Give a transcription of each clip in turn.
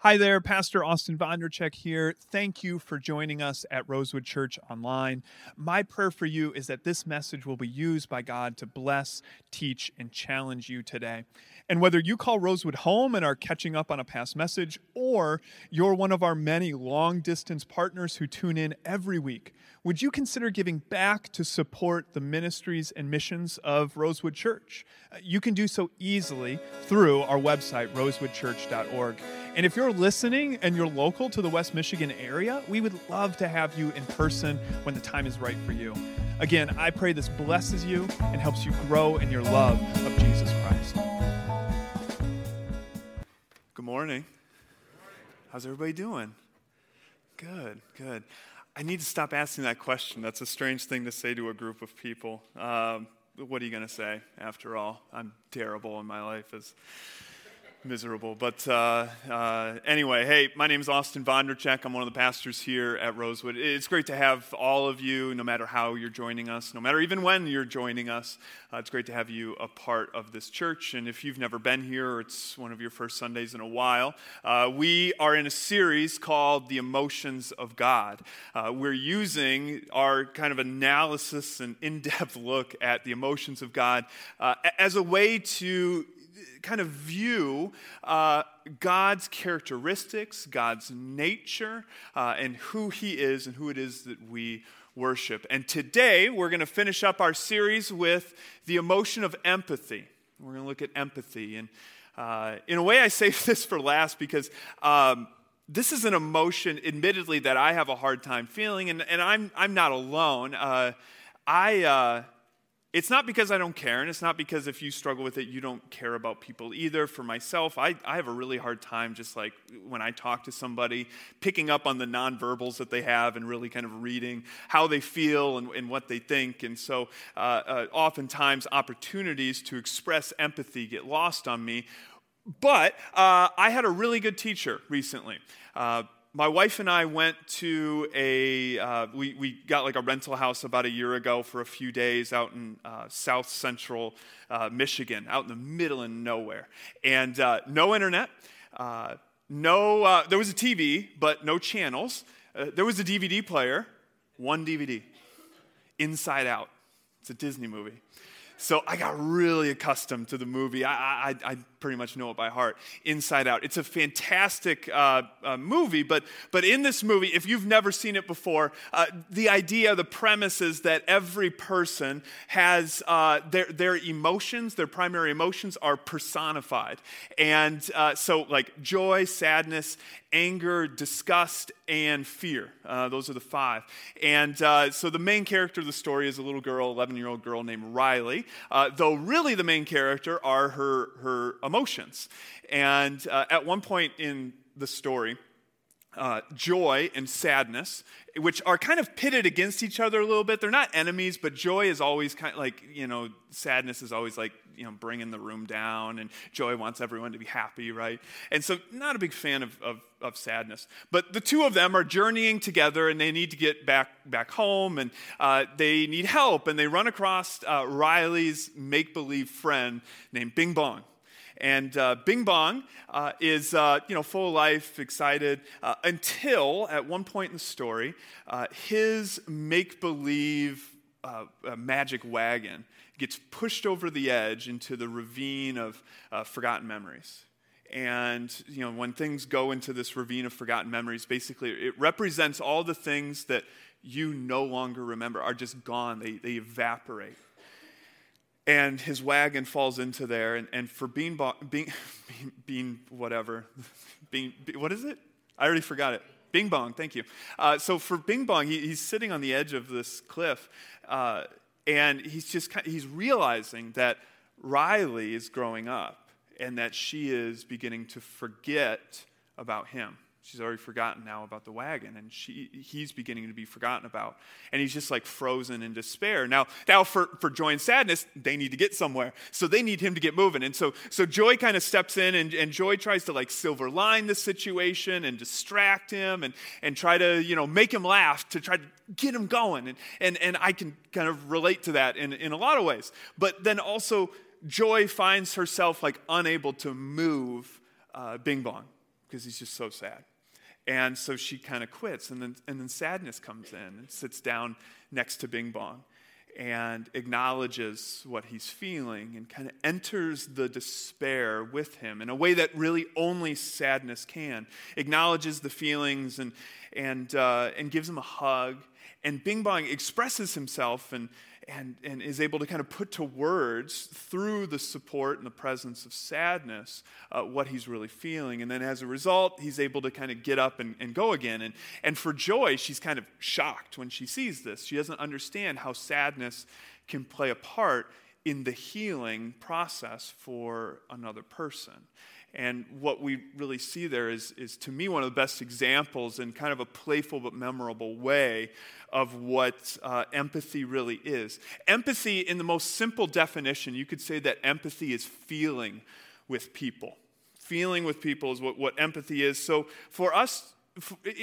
Hi there, Pastor Austin Vondercheck here. Thank you for joining us at Rosewood Church Online. My prayer for you is that this message will be used by God to bless, teach, and challenge you today. And whether you call Rosewood home and are catching up on a past message, or you're one of our many long distance partners who tune in every week, would you consider giving back to support the ministries and missions of Rosewood Church? Uh, you can do so easily through our website, rosewoodchurch.org. And if you're listening and you're local to the West Michigan area, we would love to have you in person when the time is right for you. Again, I pray this blesses you and helps you grow in your love of Jesus Christ. Morning. How's everybody doing? Good, good. I need to stop asking that question. That's a strange thing to say to a group of people. Um, what are you going to say after all? I'm terrible in my life as miserable. But uh, uh, anyway, hey, my name is Austin Vondercheck. I'm one of the pastors here at Rosewood. It's great to have all of you, no matter how you're joining us, no matter even when you're joining us. Uh, it's great to have you a part of this church. And if you've never been here, or it's one of your first Sundays in a while, uh, we are in a series called The Emotions of God. Uh, we're using our kind of analysis and in depth look at the emotions of God uh, as a way to kind of view uh, God's characteristics, God's nature, uh, and who He is and who it is that we worship. And today we're going to finish up our series with the emotion of empathy. We're going to look at empathy. And uh, in a way, I save this for last because. Um, this is an emotion, admittedly, that I have a hard time feeling, and, and I'm, I'm not alone. Uh, I, uh, it's not because I don't care, and it's not because if you struggle with it, you don't care about people either. For myself, I, I have a really hard time just like when I talk to somebody, picking up on the nonverbals that they have and really kind of reading how they feel and, and what they think. And so, uh, uh, oftentimes, opportunities to express empathy get lost on me. But uh, I had a really good teacher recently. My wife and I went to a, uh, we, we got like a rental house about a year ago for a few days out in uh, south central uh, Michigan, out in the middle of nowhere. And uh, no internet, uh, no, uh, there was a TV, but no channels. there was a DVD player, one DVD, Inside Out. It's a Disney movie. So I got really accustomed to the movie. I, I, I pretty much know it by heart, Inside Out. It's a fantastic uh, uh, movie, but, but in this movie, if you've never seen it before, uh, the idea, the premise is that every person has uh, their, their emotions, their primary emotions are personified. And uh, so, like joy, sadness, anger, disgust, and fear. Uh, those are the five. And so the main character of the story is a little girl, 11 year old girl named Riley, uh, though really the main character are her, her emotions. And uh, at one point in the story, uh, joy and sadness, which are kind of pitted against each other a little bit. They're not enemies, but joy is always kind of like, you know, sadness is always like, you know, bringing the room down, and joy wants everyone to be happy, right? And so, not a big fan of, of, of sadness. But the two of them are journeying together, and they need to get back, back home, and uh, they need help, and they run across uh, Riley's make believe friend named Bing Bong. And uh, Bing Bong uh, is, uh, you know, full of life, excited, uh, until at one point in the story, uh, his make-believe uh, magic wagon gets pushed over the edge into the ravine of forgotten memories. And, you know, when things go into this ravine of forgotten memories, basically it represents all the things that you no longer remember are just gone. They, they evaporate and his wagon falls into there and, and for bean, bean, bean whatever bean, what is it? I already forgot it. Bing bong thank you. Uh, so for bing bong he, he's sitting on the edge of this cliff uh, and he's just he's realizing that riley is growing up and that she is beginning to forget about him She's already forgotten now about the wagon, and she, he's beginning to be forgotten about. And he's just like frozen in despair. Now, now for, for joy and sadness, they need to get somewhere. So they need him to get moving. And so, so joy kind of steps in, and, and joy tries to like silver line the situation and distract him and, and try to, you know, make him laugh to try to get him going. And, and, and I can kind of relate to that in, in a lot of ways. But then also, joy finds herself like unable to move uh, Bing Bong because he's just so sad. And so she kind of quits. And then, and then sadness comes in and sits down next to Bing Bong and acknowledges what he's feeling and kind of enters the despair with him in a way that really only sadness can. Acknowledges the feelings and, and, uh, and gives him a hug. And Bing Bong expresses himself and, and, and is able to kind of put to words through the support and the presence of sadness uh, what he's really feeling. And then as a result, he's able to kind of get up and, and go again. And, and for Joy, she's kind of shocked when she sees this. She doesn't understand how sadness can play a part in the healing process for another person. And what we really see there is, is, to me, one of the best examples in kind of a playful but memorable way of what uh, empathy really is. Empathy, in the most simple definition, you could say that empathy is feeling with people. Feeling with people is what, what empathy is. So, for us,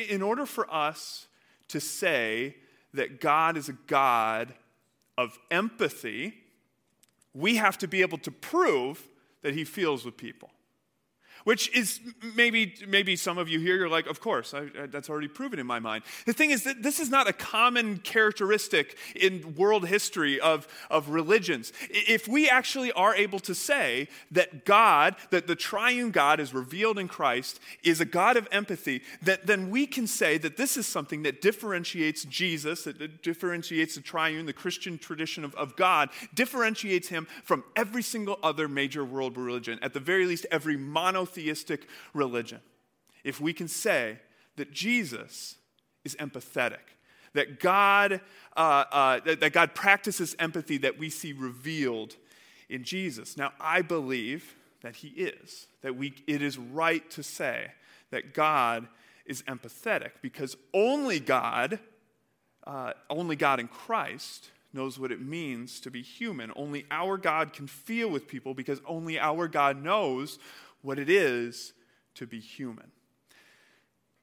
in order for us to say that God is a God of empathy, we have to be able to prove that he feels with people which is maybe maybe some of you here you're like of course I, I, that's already proven in my mind. The thing is that this is not a common characteristic in world history of, of religions. If we actually are able to say that god that the triune god is revealed in christ is a god of empathy that, then we can say that this is something that differentiates jesus that differentiates the triune the christian tradition of, of god differentiates him from every single other major world religion. At the very least every monotheistic monotheistic religion if we can say that Jesus is empathetic, that God, uh, uh, that, that God practices empathy that we see revealed in Jesus. Now, I believe that He is, that we, it is right to say that God is empathetic because only God, uh, only God in Christ, knows what it means to be human. Only our God can feel with people because only our God knows what it is to be human.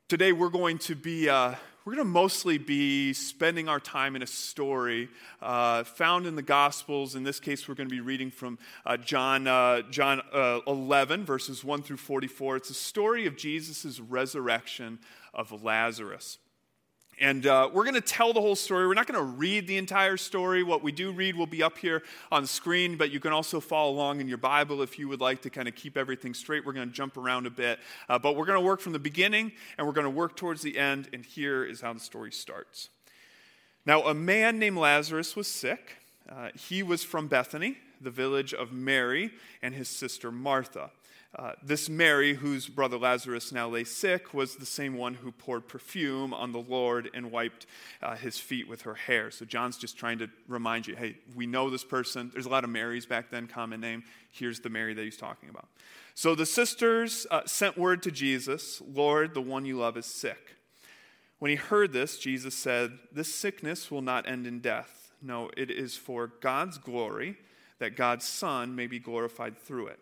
Today, we're going to be. Uh, we're going to mostly be spending our time in a story uh, found in the Gospels. In this case, we're going to be reading from uh, John, uh, John uh, 11, verses 1 through 44. It's a story of Jesus' resurrection of Lazarus. And uh, we're going to tell the whole story. We're not going to read the entire story. What we do read will be up here on screen, but you can also follow along in your Bible if you would like to kind of keep everything straight. We're going to jump around a bit. Uh, but we're going to work from the beginning and we're going to work towards the end. And here is how the story starts. Now, a man named Lazarus was sick. Uh, he was from Bethany, the village of Mary and his sister Martha. Uh, this Mary, whose brother Lazarus now lay sick, was the same one who poured perfume on the Lord and wiped uh, his feet with her hair. So John's just trying to remind you hey, we know this person. There's a lot of Marys back then, common name. Here's the Mary that he's talking about. So the sisters uh, sent word to Jesus Lord, the one you love is sick. When he heard this, Jesus said, This sickness will not end in death. No, it is for God's glory, that God's Son may be glorified through it.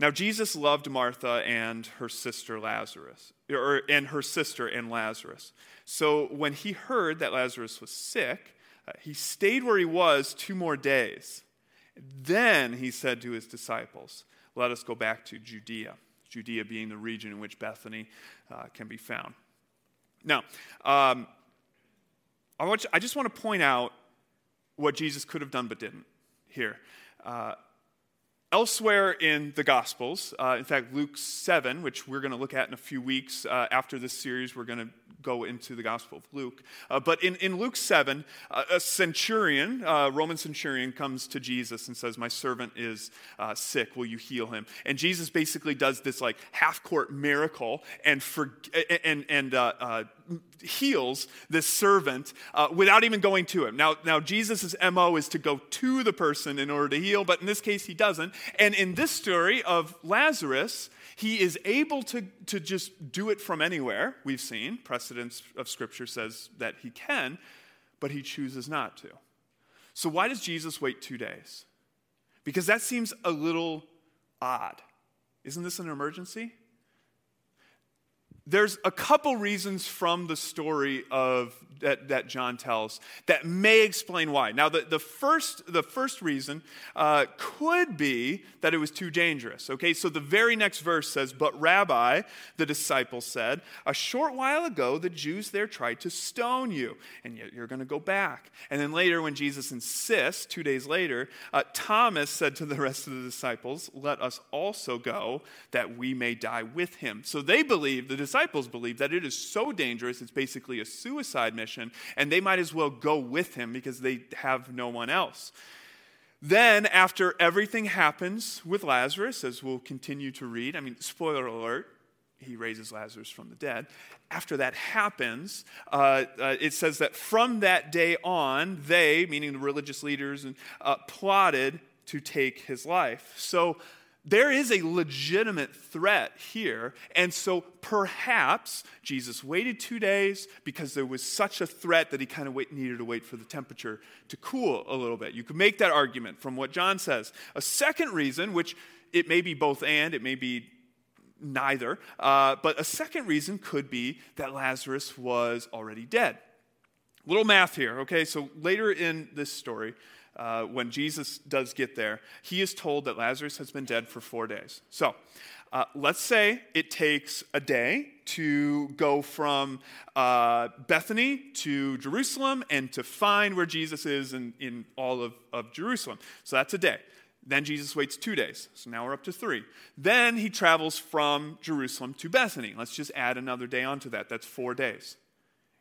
Now, Jesus loved Martha and her sister Lazarus, or, and her sister and Lazarus. So when he heard that Lazarus was sick, uh, he stayed where he was two more days. Then he said to his disciples, Let us go back to Judea, Judea being the region in which Bethany uh, can be found. Now, um, I, you, I, just want to point out what Jesus could have done but didn't here. Uh, Elsewhere in the Gospels, uh, in fact, Luke 7, which we're going to look at in a few weeks uh, after this series, we're going to go into the Gospel of Luke. Uh, but in, in Luke 7, uh, a centurion, a uh, Roman centurion, comes to Jesus and says, My servant is sick. Will you heal him? And Jesus basically does this like half court miracle and, for, and, and heals this servant uh, without even going to him. Now, now Jesus' MO is to go to the person in order to heal, but in this case, he doesn't. And in this story of Lazarus, he is able to, to just do it from anywhere. We've seen precedence of Scripture says that he can, but he chooses not to. So, why does Jesus wait two days? Because that seems a little odd. Isn't this an emergency? There's a couple reasons from the story of that, that John tells that may explain why. Now, the, the, first, the first reason uh, could be that it was too dangerous. Okay, so the very next verse says, But Rabbi, the disciple said, A short while ago, the Jews there tried to stone you, and yet you're going to go back. And then later, when Jesus insists, two days later, uh, Thomas said to the rest of the disciples, Let us also go, that we may die with him. So they believe, the disciples believe, that it is so dangerous, it's basically a suicide mission, and they might as well go with him because they have no one else. Then, after everything happens with Lazarus, as we'll continue to read, I mean, spoiler alert, he raises Lazarus from the dead. After that happens, uh, uh, it says that from that day on, they, meaning the religious leaders, uh, plotted to take his life. So there is a legitimate threat here. And so perhaps Jesus waited two days because there was such a threat that he kind of needed to wait for the temperature to cool a little bit. You could make that argument from what John says. A second reason, which it may be both and, it may be neither, uh, but a second reason could be that Lazarus was already dead. Little math here, okay? So later in this story, uh, when Jesus does get there, he is told that Lazarus has been dead for four days. So uh, let's say it takes a day to go from uh, Bethany to Jerusalem and to find where Jesus is in, in all of, of Jerusalem. So that's a day. Then Jesus waits two days. So now we're up to three. Then he travels from Jerusalem to Bethany. Let's just add another day onto that. That's four days.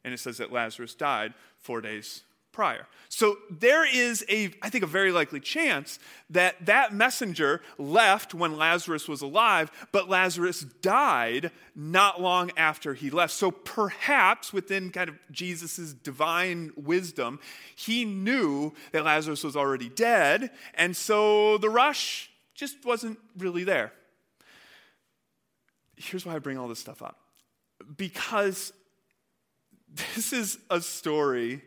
And it says that Lazarus died four days prior. So there is a I think a very likely chance that that messenger left when Lazarus was alive, but Lazarus died not long after he left. So perhaps within kind of Jesus' divine wisdom, he knew that Lazarus was already dead, and so the rush just wasn't really there. Here's why I bring all this stuff up. Because this is a story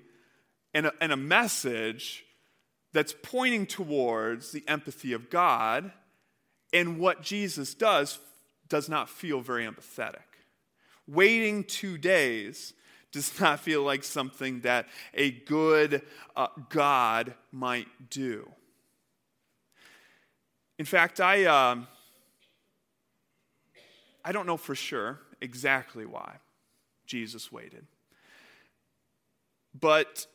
and a, and a message that's pointing towards the empathy of God, and what Jesus does does not feel very empathetic. Waiting two days does not feel like something that a good uh, God might do. In fact, I, uh, I don't know for sure exactly why Jesus waited. But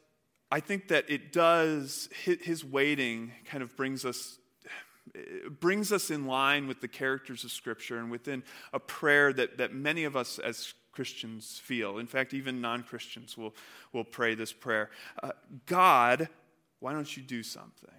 I think that it does, his waiting kind of brings us brings us in line with the characters of Scripture and within a prayer that, that many of us as Christians feel. In fact, even non Christians will, will pray this prayer uh, God, why don't you do something?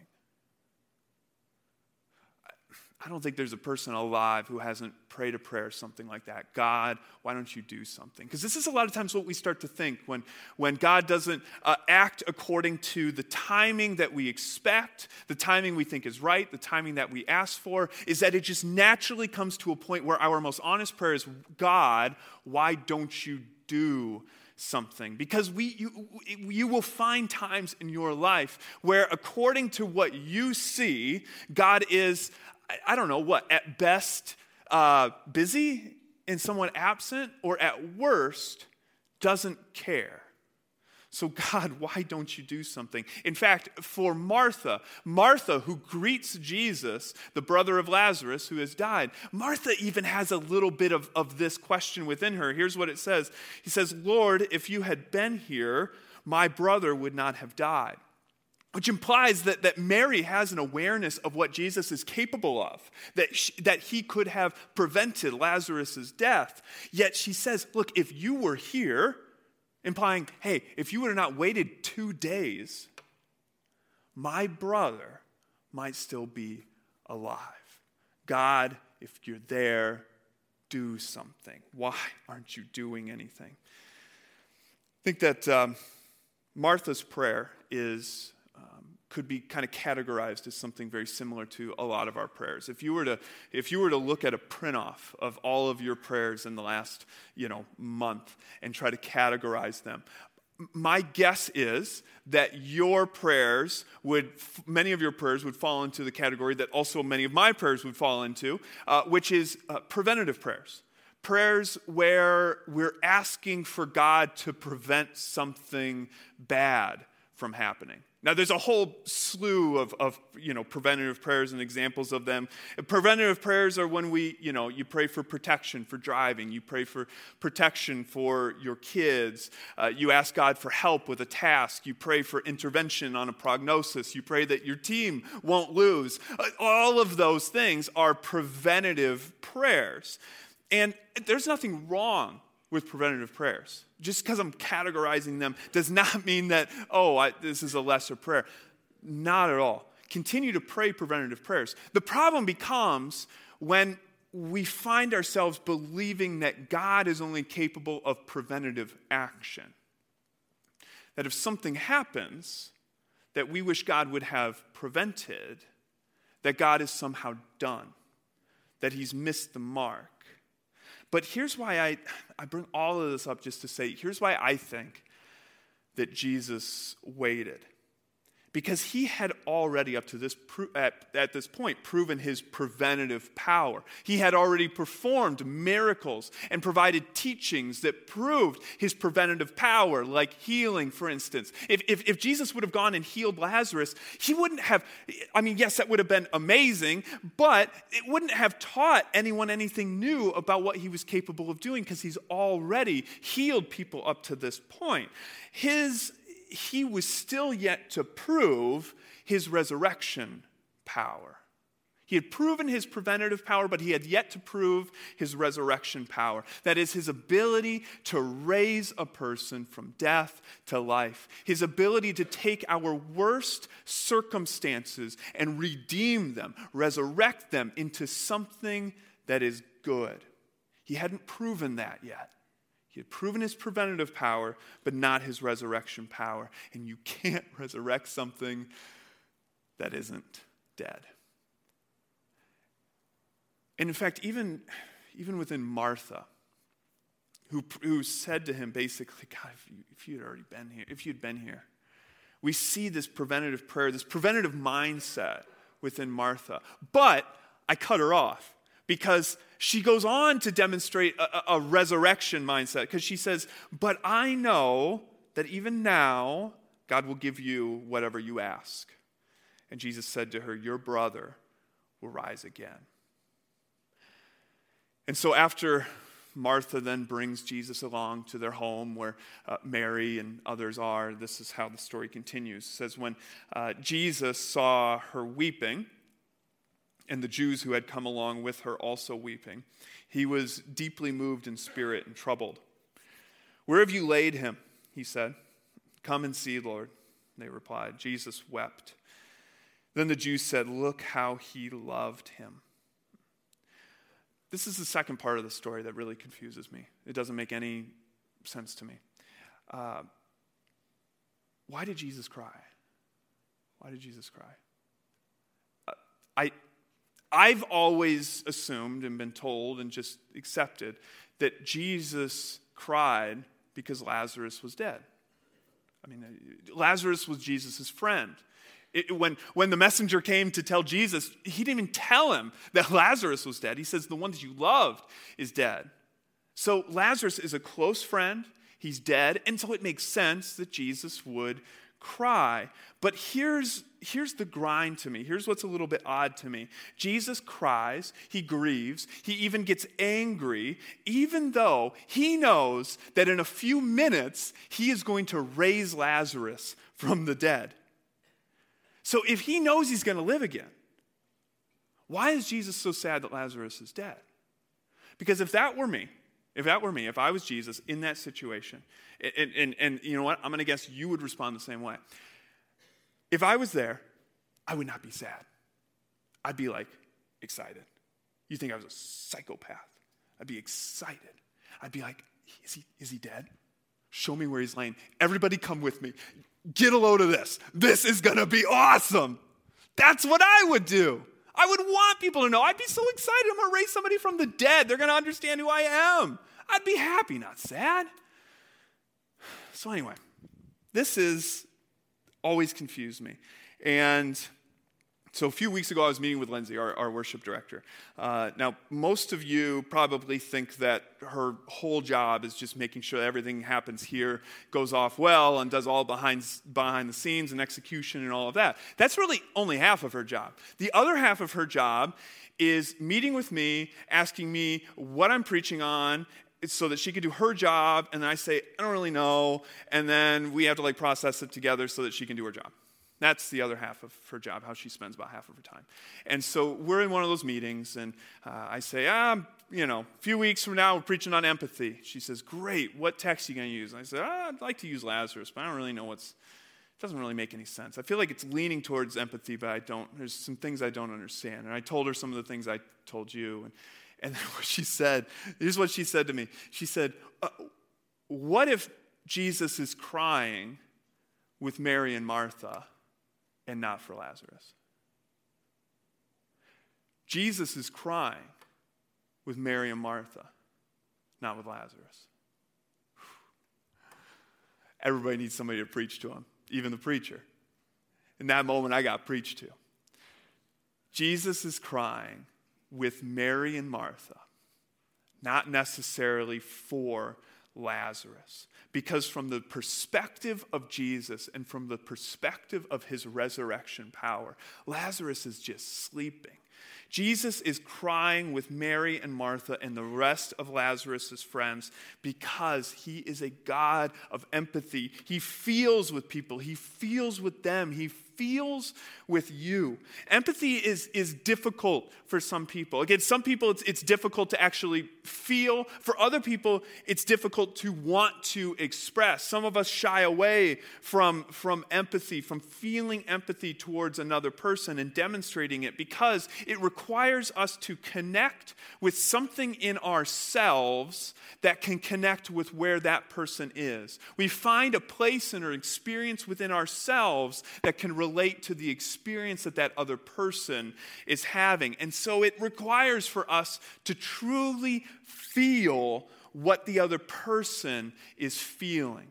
I don't think there's a person alive who hasn't prayed a prayer or something like that. God, why don't you do something? Because this is a lot of times what we start to think when, when God doesn't uh, act according to the timing that we expect, the timing we think is right, the timing that we ask for, is that it just naturally comes to a point where our most honest prayer is God, why don't you do something because we you, you will find times in your life where according to what you see god is I don't know what, at best uh, busy and somewhat absent, or at worst doesn't care. So, God, why don't you do something? In fact, for Martha, Martha, who greets Jesus, the brother of Lazarus who has died, Martha even has a little bit of, of this question within her. Here's what it says He says, Lord, if you had been here, my brother would not have died which implies that, that Mary has an awareness of what Jesus is capable of, that, she, that he could have prevented Lazarus' death. Yet she says, Look, if you were here, implying, hey, if you would have not waited two days, my brother might still be alive. God, if you're there, do something. Why aren't you doing anything? I think that um, Martha's prayer is could be kind of categorized as something very similar to a lot of our prayers. If you were to, if you were to look at a print off of all of your prayers in the last you know, month and try to categorize them, my guess is that your prayers would, many of your prayers would fall into the category that also many of my prayers would fall into, uh, which is uh, preventative prayers prayers where we're asking for God to prevent something bad from happening. Now, there's a whole slew of, of, you know, preventative prayers and examples of them. Preventative prayers are when we, you know, you pray for protection for driving, you pray for protection for your kids, uh, you ask God for help with a task, you pray for intervention on a prognosis, you pray that your team won't lose. Uh, all of those things are preventative prayers. And there's nothing wrong with preventative prayers. Just because I'm categorizing them does not mean that, oh, I, this is a lesser prayer. Not at all. Continue to pray preventative prayers. The problem becomes when we find ourselves believing that God is only capable of preventative action. That if something happens that we wish God would have prevented, that God is somehow done, that he's missed the mark. But here's why I, I bring all of this up just to say here's why I think that Jesus waited because he had already, up to this, at, at this point, proven his preventative power. He had already performed miracles and provided teachings that proved his preventative power, like healing, for instance. If, if, if Jesus would have gone and healed Lazarus, he wouldn't have, I mean, yes, that would have been amazing, but it wouldn't have taught anyone anything new about what he was capable of doing because he's already healed people up to this point. His he was still yet to prove his resurrection power. He had proven his preventative power, but he had yet to prove his resurrection power. That is, his ability to raise a person from death to life, his ability to take our worst circumstances and redeem them, resurrect them into something that is good. He hadn't proven that yet. He had proven his preventative power, but not his resurrection power. And you can't resurrect something that isn't dead. And in fact, even, even within Martha, who, who said to him basically, God, if, you, if you'd already been here, if you'd been here, we see this preventative prayer, this preventative mindset within Martha. But I cut her off because she goes on to demonstrate a, a resurrection mindset because she says, But I know that even now, God will give you whatever you ask. And Jesus said to her, Your brother will rise again. And so after Martha then brings Jesus along to their home where uh, Mary and others are. This is how the story continues. It says, When uh, Jesus saw her weeping, and the Jews who had come along with her also weeping. He was deeply moved in spirit and troubled. Where have you laid him? He said. Come and see, Lord. They replied. Jesus wept. Then the Jews said, Look how he loved him. This is the second part of the story that really confuses me. It doesn't make any sense to me. Uh, why did Jesus cry? Why did Jesus cry? Uh, I, I've always assumed and been told and just accepted that Jesus cried because Lazarus was dead. I mean, uh, Lazarus was Jesus' friend. It, when, when the messenger came to tell Jesus, he didn't even tell him that Lazarus was dead. He says, The one that you loved is dead. So Lazarus is a close friend. He's dead. And so it makes sense that Jesus would cry. But here's, here's the grind to me. Here's what's a little bit odd to me. Jesus cries, he grieves, he even gets angry, even though he knows that in a few minutes he is going to raise Lazarus from the dead. So if he knows he's going to live again, why is Jesus so sad that Lazarus is dead? Because if that were me, if that were me, if I was Jesus in that situation, and, and, and you know what? I'm going to guess you would respond the same way. If I was there, I would not be sad. I'd be like excited. You think I was a psychopath? I'd be excited. I'd be like, is he, is he dead? Show me where he's laying. Everybody come with me. Get a load of this. This is going to be awesome. That's what I would do. I would want people to know. I'd be so excited. I'm going to raise somebody from the dead. They're going to understand who I am. I'd be happy, not sad. So, anyway, this is always confused me. And So, a few weeks ago, I was meeting with Lindsay, our, our worship director. Uh, now, most of you probably think that her whole job is just making sure everything happens here, goes off well, and does all behind, behind the scenes and execution and all of that. That's really only half of her job. The other half of her job is meeting with me, asking me what I'm preaching on, so that she could do her job, and then I say, I don't really know, and then we have to like process it together so that she can do her job. That's the other half of her job, how she spends about half of her time. And so we're in one of those meetings, and uh, I say, ah, you know, a few weeks from now, we're preaching on empathy. She says, Great, what text are you going to use? And I said, ah, I'd like to use Lazarus, but I don't really know what's, it doesn't really make any sense. I feel like it's leaning towards empathy, but I don't, there's some things I don't understand. And I told her some of the things I told you. And, and then what she said, here's what she said to me. She said, uh, What if Jesus is crying with Mary and Martha? and not for Lazarus. Jesus is crying with Mary and Martha, not with Lazarus. Everybody needs somebody to preach to them, even the preacher. In that moment, I got preached to. Jesus is crying with Mary and Martha, not necessarily for Lazarus. Because, from the perspective of Jesus and from the perspective of his resurrection power, Lazarus is just sleeping. Jesus is crying with Mary and Martha and the rest of Lazarus' friends because he is a God of empathy. He feels with people, he feels with them, he feels with you. Empathy is, is difficult for some people. Again, some people it's, it's difficult to actually feel. For other people, it's difficult to want to express. Some of us shy away from, from empathy, from feeling empathy towards another person and demonstrating it because it requires us to connect with something in ourselves that can connect with where that person is. We find a place in or experience within ourselves that can relate to the experience that that other person is having. And so it requires for us to truly feel what the other person is feeling.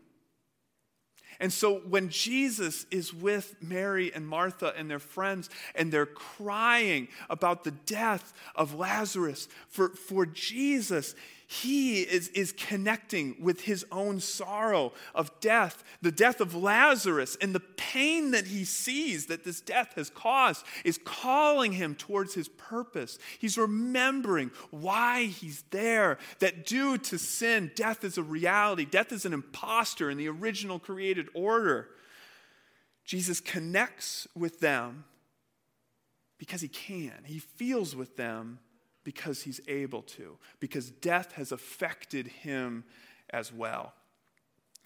And so when Jesus is with Mary and Martha and their friends, and they're crying about the death of Lazarus, for, for Jesus, he is, is connecting with his own sorrow of death, the death of Lazarus, and the pain that he sees that this death has caused is calling him towards his purpose. He's remembering why he's there, that due to sin, death is a reality, death is an impostor in the original created order. Jesus connects with them because he can, he feels with them because he's able to, because death has affected him as well.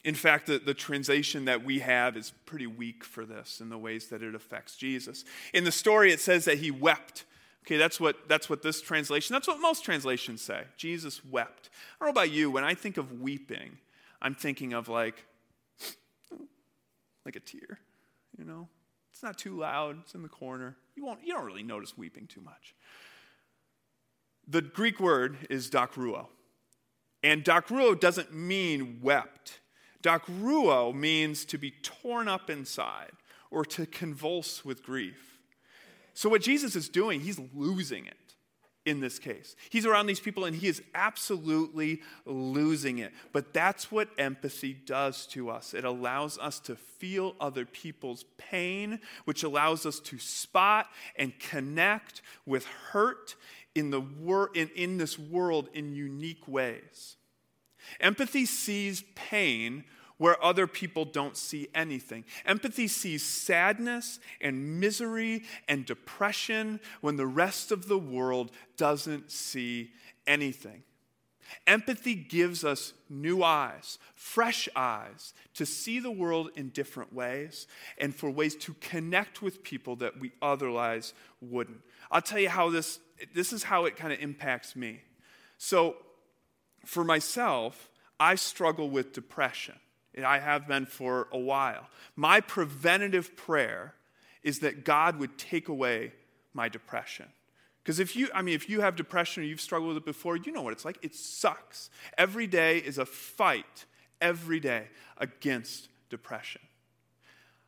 In fact, the, the translation that we have is pretty weak for this in the ways that it affects Jesus. In the story, it says that he wept. Okay, that's what, that's what this translation, that's what most translations say. Jesus wept. I don't know about you, when I think of weeping, I'm thinking of like, like a tear, you know? It's not too loud, it's in the corner. You, won't, you don't really notice weeping too much. The Greek word is dakruo. And dakruo doesn't mean wept. Dakruo means to be torn up inside or to convulse with grief. So, what Jesus is doing, he's losing it in this case. He's around these people and he is absolutely losing it. But that's what empathy does to us. It allows us to feel other people's pain, which allows us to spot and connect with hurt in, the wor- in, in this world in unique ways. Empathy sees pain where other people don't see anything. Empathy sees sadness and misery and depression when the rest of the world doesn't see anything. Empathy gives us new eyes, fresh eyes, to see the world in different ways and for ways to connect with people that we otherwise wouldn't. I'll tell you how this, this is how it kind of impacts me. So, for myself, I struggle with depression. I have been for a while. My preventative prayer is that God would take away my depression. Because if you, I mean, if you have depression or you've struggled with it before, you know what it's like. It sucks. Every day is a fight, every day, against depression.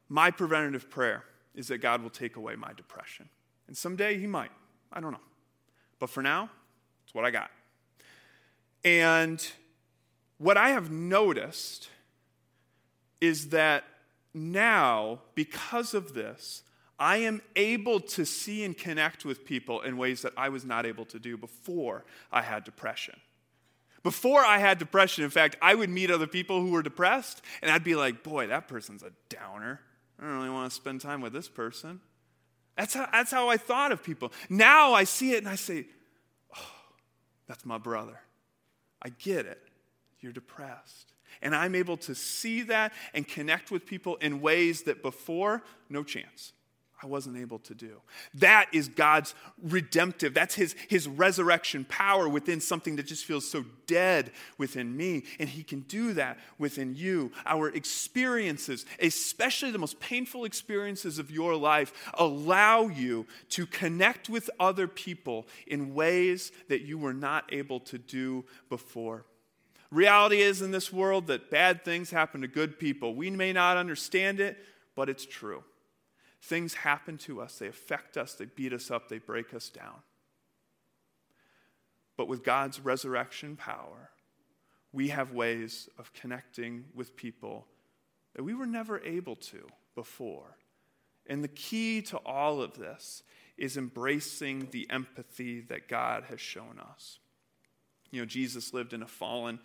My preventative prayer is that God will take away my depression. And someday he might. I don't know. But for now, it's what I got. And what I have noticed is that now, because of this, I am able to see and connect with people in ways that I was not able to do before I had depression. Before I had depression, in fact, I would meet other people who were depressed, and I'd be like, boy, that person's a downer. I don't really want to spend time with this person. That's how, that's how I thought of people. Now I see it and I say, oh, that's my brother. I get it. You're depressed. And I'm able to see that and connect with people in ways that before, no chance. I wasn't able to do. That is God's redemptive. That's his, his resurrection power within something that just feels so dead within me. And He can do that within you. Our experiences, especially the most painful experiences of your life, allow you to connect with other people in ways that you were not able to do before. Reality is in this world that bad things happen to good people. We may not understand it, but it's true. Things happen to us, they affect us, they beat us up, they break us down. But with God's resurrection power, we have ways of connecting with people that we were never able to before. And the key to all of this is embracing the empathy that God has shown us. You know, Jesus lived in a fallen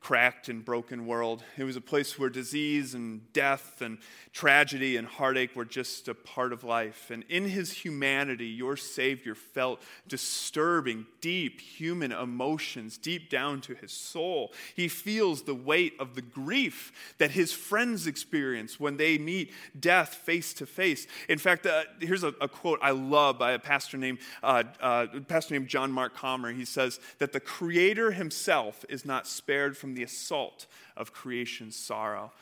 cracked and broken world. It was a place where disease and death and tragedy and heartache were just a part of life. And in his humanity, your Savior felt disturbing, deep human emotions deep down to his soul. He feels the weight of the grief that his friends experience when they meet death face to face. In fact, uh, here's a, a, quote I love by a pastor named, uh, uh, pastor named John Mark Comer. He says that the Creator himself is not spared from the assault of creation's sorrow.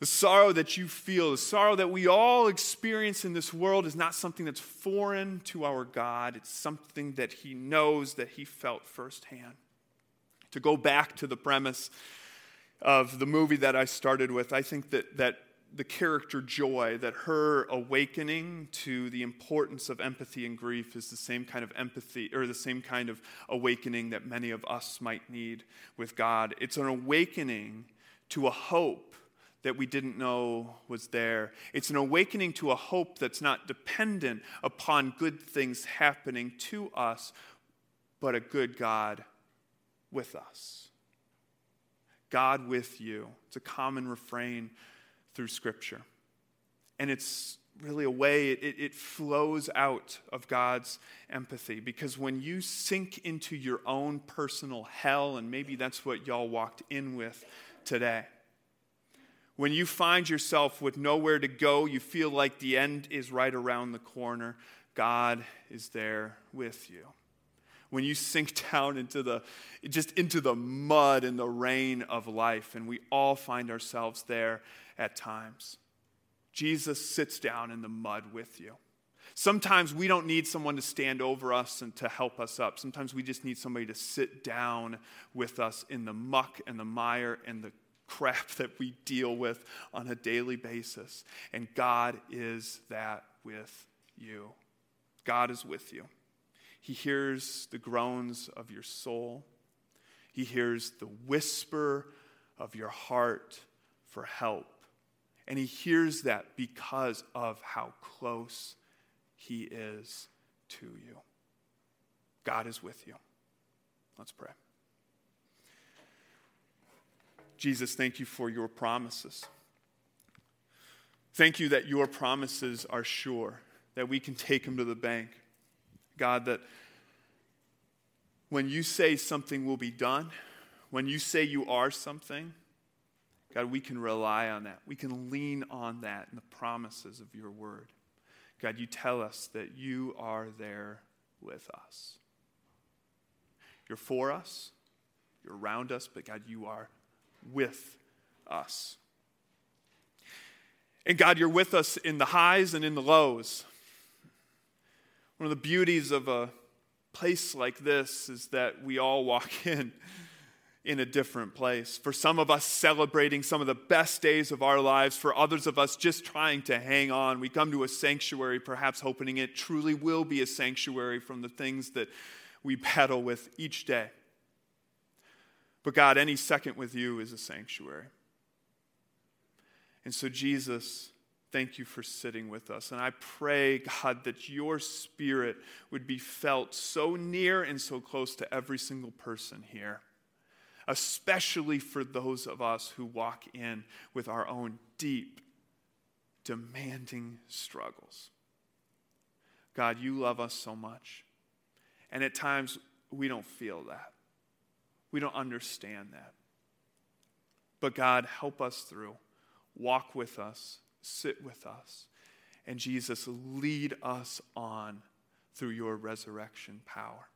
The sorrow that you feel, the sorrow that we all experience in this world, is not something that's foreign to our God. It's something that He knows, that He felt firsthand. To go back to the premise of the movie that I started with, I think that, that the character Joy, that her awakening to the importance of empathy and grief is the same kind of empathy, or the same kind of awakening that many of us might need with God. It's an awakening to a hope that we didn't know was there. It's an awakening to a hope that's not dependent upon good things happening to us, but a good God with us. God with you. It's a common refrain through Scripture. And it's really a way, it, it flows out of God's empathy. Because when you sink into your own personal hell, and maybe that's what y'all walked in with today, when you find yourself with nowhere to go, you feel like the end is right around the corner, God is there with you. When you sink down into the just into the mud and the rain of life, and we all find ourselves there at times. Jesus sits down in the mud with you. Sometimes we don't need someone to stand over us and to help us up. Sometimes we just need somebody to sit down with us in the muck and the mire and the crap that we deal with on a daily basis. And God is that with you. God is with you. He hears the groans of your soul, He hears the whisper of your heart for help. And he hears that because of how close he is to you. God is with you. Let's pray. Jesus, thank you for your promises. Thank you that your promises are sure, that we can take them to the bank. God, that when you say something will be done, when you say you are something, God, we can rely on that. We can lean on that and the promises of your word. God, you tell us that you are there with us. You're for us, you're around us, but God, you are with us. And God, you're with us in the highs and in the lows. One of the beauties of a place like this is that we all walk in in a different place. For some of us, celebrating some of the best days of our lives. For others of us, just trying to hang on. We come to a sanctuary, perhaps hoping it truly will be a sanctuary from the things that we battle with each day. But God, any second with you is a sanctuary. And so, Jesus, Thank you for sitting with us. And I pray, God, that your spirit would be felt so near and so close to every single person here, especially for those of us who walk in with our own deep, demanding struggles. God, you love us so much. And at times, we don't feel that. We don't understand that. But God, help us through. Walk with us sit with us. And Jesus, lead us on through your resurrection power.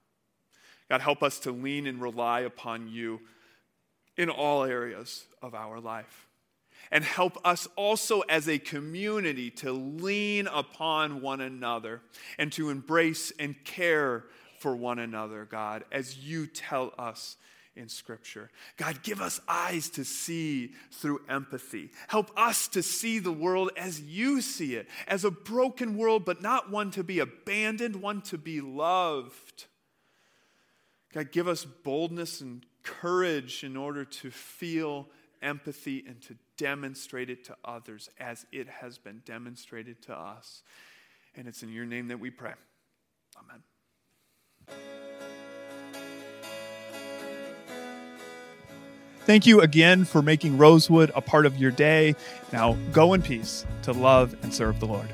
God, help us to lean and rely upon you in all areas of our life. And help us also as a community to lean upon one another and to embrace and care for one another, God, as you tell us in Scripture. God, give us eyes to see through empathy. Help us to see the world as you see it, as a broken world, but not one to be abandoned, one to be loved. God, give us boldness and courage in order to feel empathy and to demonstrate it to others as it has been demonstrated to us. And it's in your name that we pray. Amen. Thank you again for making Rosewood a part of your day. Now go in peace to love and serve the Lord.